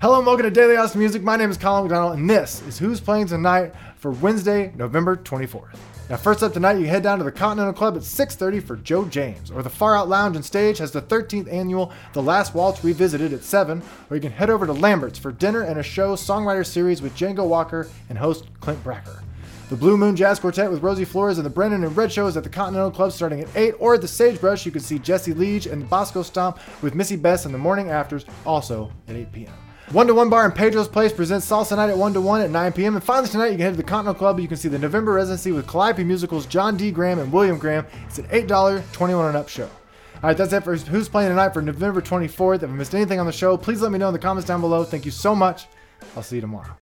Hello and welcome to Daily House Music. My name is Colin McDonald, and this is Who's Playing Tonight for Wednesday, November 24th. Now, first up tonight, you head down to the Continental Club at 6.30 for Joe James, or the Far Out Lounge and Stage has the 13th annual The Last Waltz Revisited at 7, or you can head over to Lambert's for dinner and a show songwriter series with Django Walker and host Clint Bracker. The Blue Moon Jazz Quartet with Rosie Flores and the Brennan and Red Show is at the Continental Club starting at 8, or at the Sagebrush, you can see Jesse Leach and the Bosco Stomp with Missy Bess in the morning afters, also at 8 p.m. One to One Bar in Pedro's Place presents Salsa Night at 1 to 1 at 9 p.m. And finally tonight, you can head to the Continental Club. You can see the November residency with Calliope Musicals, John D. Graham and William Graham. It's an $8, 21 and up show. All right, that's it for Who's Playing Tonight for November 24th. If I missed anything on the show, please let me know in the comments down below. Thank you so much. I'll see you tomorrow.